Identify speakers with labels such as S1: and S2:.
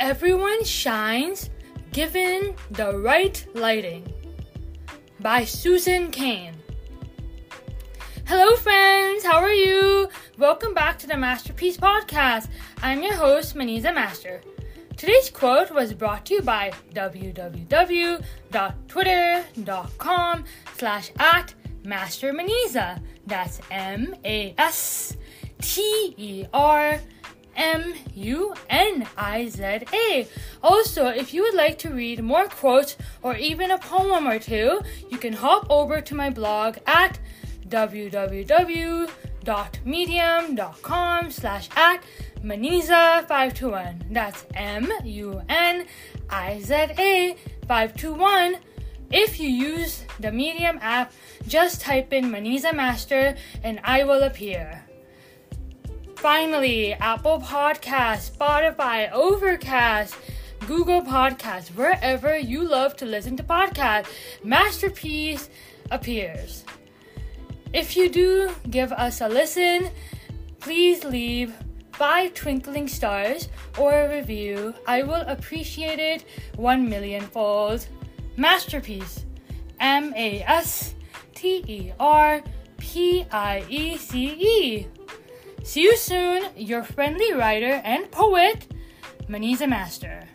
S1: Everyone shines given the right lighting by Susan Cain. Hello, friends. How are you? Welcome back to the Masterpiece Podcast. I'm your host, Muniza Master. Today's quote was brought to you by www.twitter.com slash at Master Muniza. That's M A S T E R M U N I Z A. Also, if you would like to read more quotes or even a poem or two, you can hop over to my blog at www.medium.com slash at Muniza521. That's M U N I Z A 521. If you use the Medium app, just type in Muniza Master and I will appear. Finally, Apple Podcasts, Spotify, Overcast, Google Podcasts, wherever you love to listen to podcasts, Masterpiece appears. If you do give us a listen, please leave five twinkling stars or a review. I will appreciate it one million fold. Masterpiece. M A S T E R P I E C E. See you soon, your friendly writer and poet, Muniza Master.